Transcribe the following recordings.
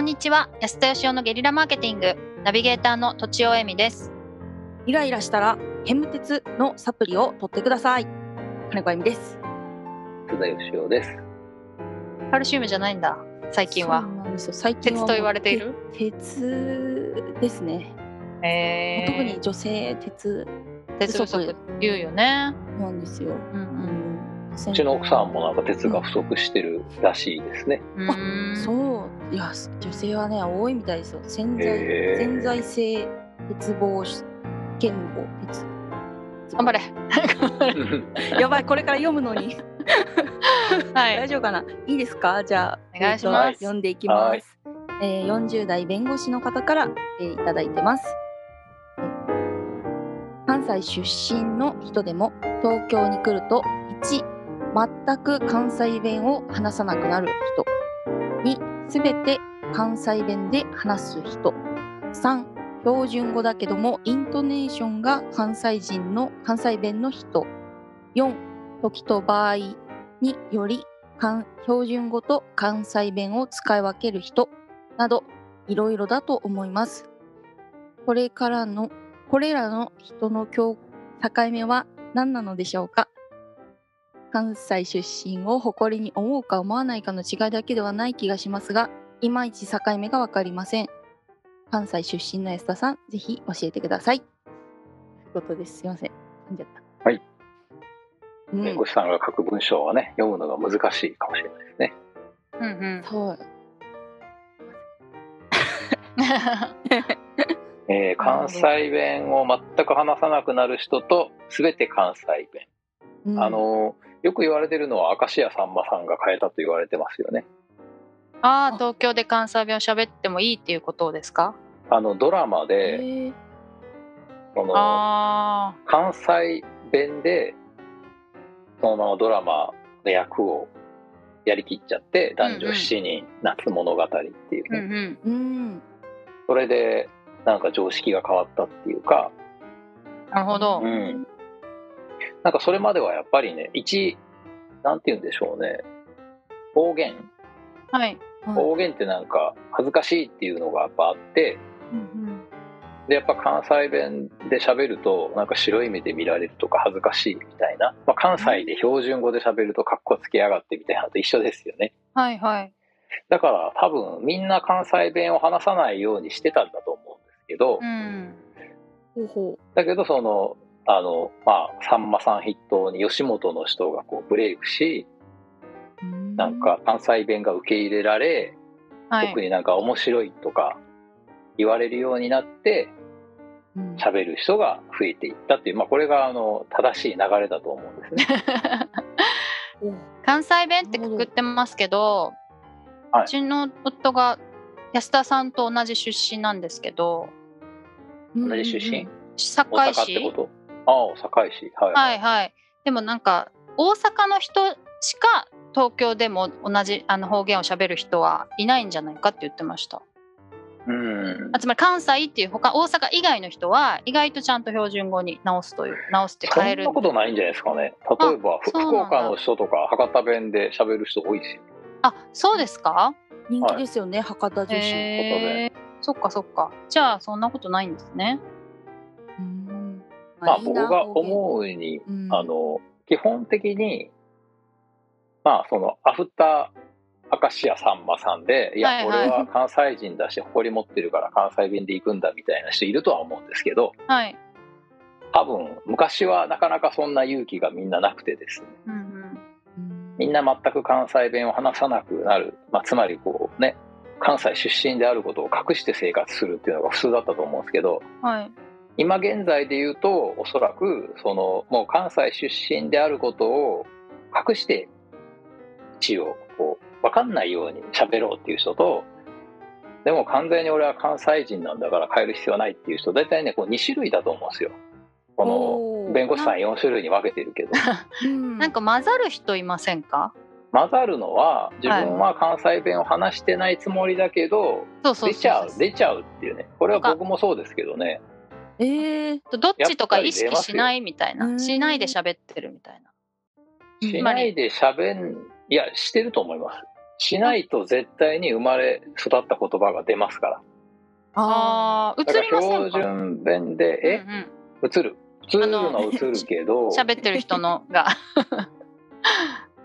こんにちは。安田義雄のゲリラマーケティング。ナビゲーターのとちおえみです。イライラしたらヘム鉄のサプリを取ってください。金子由美です。津田義雄です。カルシウムじゃないんだ最近は。そうなんですよ。最近は鉄と言われている？て鉄ですね、え特に女性鉄。鉄不足。言うよね。なんですよ、うんうん、うちの奥さんもなんか鉄が不足してるらしいですね。うん。うんそういや女性はね多いみたいですよ。潜在、へー潜在性鉄棒剣棒鉄頑張れ。やばいこれから読むのに。はい。大丈夫かな？いいですか？じゃあお願いします。えーと読んでいきます、えー、40代弁護士の方から、えーいただいてます、えー関西出身の人でも東京に来ると1全く関西弁を話さなくなる人。2すべて関西弁で話す人。3標準語だけどもイントネーションが関西人の関西弁の人。4時と場合により標準語と関西弁を使い分ける人。などいろいろだと思います。これからのこれらの人の境境目は何なのでしょうか？関西出身を誇りに思うか思わないかの違いだけではない気がしますがいまいち境目が分かりません。関西出身の安田さん、ぜひ教えてください。ということです。すいません。噛んじゃった。はい。うん弁護士さんが書く文章はね、読むのが難しいかもしれないですね。うんうんそう。えー関西弁を全く話さなくなる人と、すべて関西弁。うんあのーよく言われてるのは明石家さんまさんが変えたと言われてますよね。ああ東京で関西弁を喋ってもいいっていうことですか？あのドラマへで、ー。そのあ関西弁でそのままドラマの役をやりきっちゃって男女7人夏物語っていうあうね、ん。うん。それでなんか常識が変わったっていうか、うんなるほど。うん、なんかそれまではやっぱりね一なんて言うんでしょうね。方言。はい。はい。方言ってなんか恥ずかしいっていうのがやっぱあって。うんでやっぱ関西弁で喋るとなんか白い目で見られるとか恥ずかしいみたいな、まあ、関西で標準語で喋るとかっこつけやがってみたいなのと一緒ですよね。はいはい。だから多分みんな関西弁を話さないようにしてたんだと思うんですけど、うん。ほうほだけどそのあのまあさんまさん筆頭に吉本の人がこうブレイクしう。うん。なんか関西弁が受け入れられ、はい。特になんか面白いとか言われるようになってうん。喋る人が増えていったっていう、まあ、これがあの正しい流れだと思うんですね。お 関西弁ってくくってますけど、はい。うちの夫が安田さんと同じ出身なんですけど同じ出身、大堺阪ってこ市と？ああ堺市。はい、はい。はいでもなんか大阪の人しか東京でも同じあの方言を喋る人はいないんじゃないかって言ってました。うん。あつまり関西っていう他大阪以外の人は意外とちゃんと標準語に直すという直すってそん変える。なことないんじゃないですかね。例えばふ福岡の人とか博多弁で喋る人多いですよあそうですか？人気ですよね、博多女子。そっかそっか。じゃあそんなことないんですね。うんまあ僕が思うにうん。あの基本的にまあそのアフター明石家さんまさんでいや、はいはい。俺は関西人だし誇り持ってるから関西弁で行くんだみたいな人いるとは思うんですけどはい。多分昔はなかなかそんな勇気がみんななくてですね。うん。みんな全く関西弁を話さなくなる、まあ、つまりこうね関西出身であることを隠して生活するっていうのが普通だったと思うんですけどはい今現在で言うとおそらくそのもう関西出身であることを隠して一応こう分かんないように喋ろうっていう人とでも完全に俺は関西人なんだから変える必要はないっていう人大体ねこう2種類だと思うんですよ。この弁護士さん4種類に分けてるけど。うん。なんか混ざる人いませんか？混ざるのは自分は関西弁を話してないつもりだけど出ちゃう出ちゃうっていうね。これは僕もそうですけどねえー、どっちとか意識しないみたいな。しないで喋ってるみたいな。しないで喋んいやしてると思います。しないと絶対に生まれ育った言葉が出ますから。ああ、映りませ標んか？準弁で、え、うんうん。映る。映るのは映るけど、喋ってる人のが。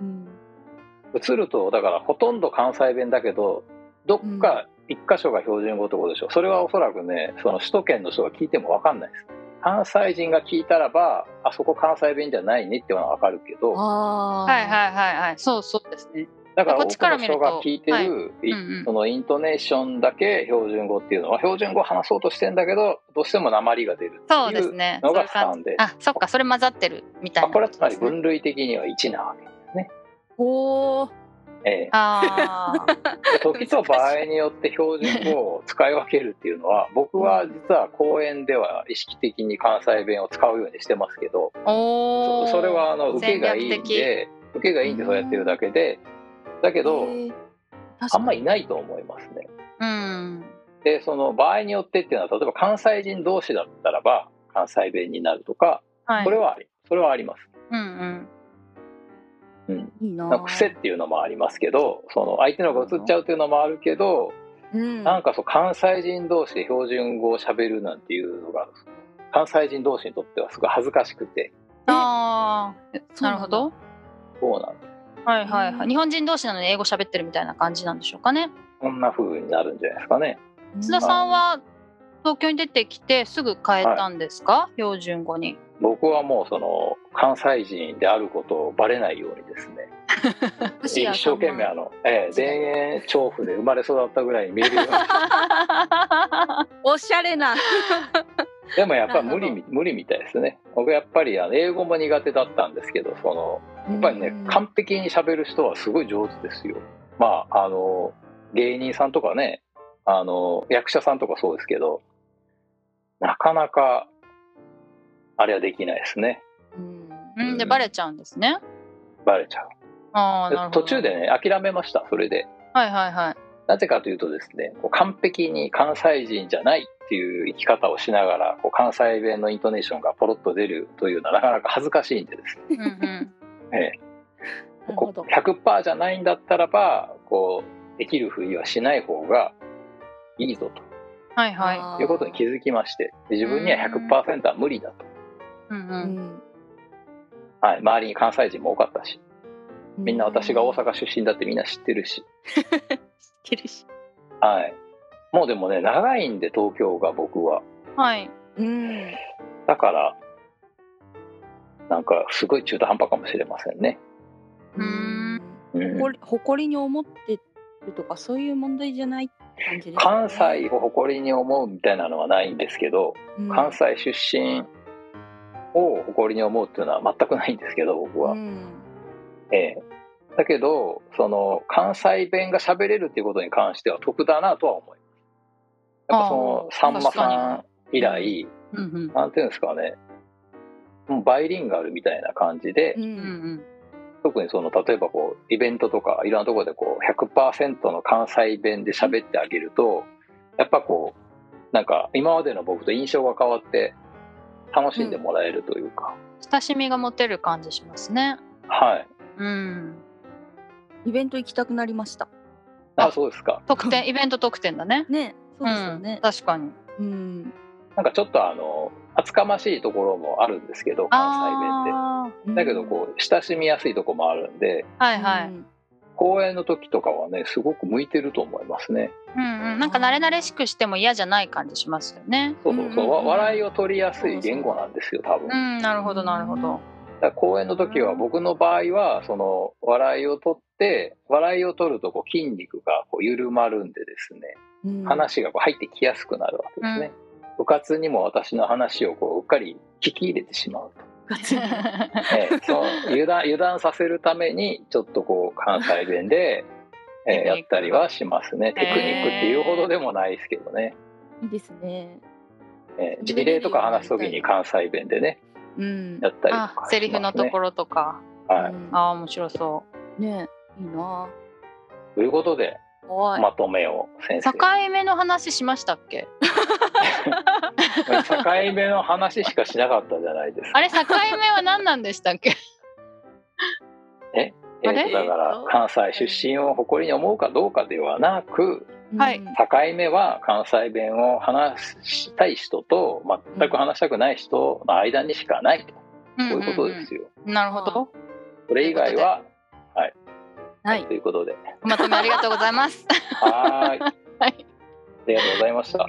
うん。映ると、だからほとんど関西弁だけど、どっか一箇所が標準語ってことでしょ。それはおそらくね、その首都圏の人が聞いてもわかんないです。関西人が聞いたらば、あそこ関西弁じゃないねっていうのはわかるけど、あはいはいはいはい。そうそうですね。だから多くこっちからの人見るとが聞いてる、はいいうんうんそのイントネーションだけ標準語っていうのは標準語を話そうとしてんだけどどうしても鉛が出るってそうですいうね。のがそういう感3で、あ、そっか、それ混ざってるみたいなまあ、これはつまり分類的には1なわけですね。おーええああ。時と場合によって標準語を使い分けるっていうのは僕は実は講演では意識的に関西弁を使うようにしてますけど。そそれはあの受けがいいんで受けがいいんでそうやってるだけでだけどあんまいないと思いますね。うん。でその場合によってっていうのは例えば関西人同士だったらば関西弁になるとかはい。これはありそれはあります。うんうん。うん、いいな癖っていうのもありますけどその相手のが映っちゃうっていうのもあるけどうんなんかそう関西人同士で標準語をしゃべるなんていうのが関西人同士にとってはすごい恥ずかしくてああ。なるほど。そうなんですはいはいはうんい。日本人同士なのに英語喋ってるみたいな感じなんでしょうかね。こんな風になるんじゃないですかね。津田さんは東京に出てきてすぐ変えたんですか、標準語に。僕はもうその関西人であることをバレないようにですね。一生懸命あの、ええ、田園調布で生まれ育ったぐらいに見える。ようにおしゃれな。でもやっぱり無理み無理みたいですね。僕やっぱりあの英語も苦手だったんですけどそのやっぱりねうん。完璧に喋る人はすごい上手ですよ。まああの芸人さんとかねあの役者さんとかそうですけどなかなかあれはできないですね。うん。うん、でバレちゃうんですね。バレちゃう。ああ、なるほど。途中でね諦めましたそれで。はいはいはい。なぜかというとですねこう完璧に関西人じゃないっていう生き方をしながらこう関西弁のイントネーションがポロッと出るというのはなかなか恥ずかしいんでです。ね、うんうん。ええ。こう100%じゃないんだったらばこうできるふりはしない方がいいぞはいはい。いうことに気づきましてで自分には100%は無理だと、うんう。うん。んはい、周りに関西人も多かったしみんな私が大阪出身だってみんな知ってるし、知ってるし。はい、もうでもね長いんで東京が僕は。はい。うん。だからなんかすごい中途半端かもしれませんね、うーん。うん。誇り誇りに思ってるとかそういう問題じゃない感じですかね。関西を誇りに思うみたいなのはないんですけど、うん。関西出身を誇りに思うっていうのは全くないんですけど僕は、うん。ええ。だけどその関西弁が喋れるっていうことに関しては得だなとは思います。やっぱそのさんまさん以来、うんうん。なんていうんですかね。もうバイリンガルみたいな感じで、ううんうんん。特にその例えばこうイベントとかいろんなところでこう100%の関西弁で喋ってあげるとやっぱこうなんか今までの僕と印象が変わって楽しんでもらえるというか、親しみが持てる感じしますね。はいうん。イベント行きたくなりましたあそうですか特典、イベント特典だね。ねそうですよねん、確かに。うんなんかちょっとあの厚かましいところもあるんですけど関西弁って。あだけどこう親しみやすいとこもあるんであ。はいはい。うん公演の時とかはねすごく向いてると思いますねうんうん。なんか慣れ慣れしくしても嫌じゃない感じしますよね。そうそうそう、うんうんうんわ笑いを取りやすい言語なんですよ多分、うん、なるほどなるほど。ら公演の時は僕の場合はその笑いを取って笑いを取るとこう筋肉がこう緩まるんでですねうん話がこう入ってきやすくなるわけですね、部活にも私の話をこううっかり聞き入れてしまうと。ええその油断油断させるためにちょっとこう関西弁で、ええやったりはしますね。テクニックっていうほどでもないですけどね、いいですね。ええ事例とか話す時に関西弁でねうん。やったりとあか、セリフのところとか。ろ、はい、うん。ああ、面白そねいいな。ということではい。まとめを先う。生境目の話しましたっけ？境目の話しかしなかったじゃないですかあれ、境目は何なんでしたっけ？え？あれ？だから関西出身を誇りに思うかどうかではなくはい。うん境目は関西弁を話したい人と全く話したくない人の間にしかないと、うん。こういうことですよ。うんなるほど。それ以外ははいということで。おまとめありがとうございます。はーい。はい。ありがとうございました。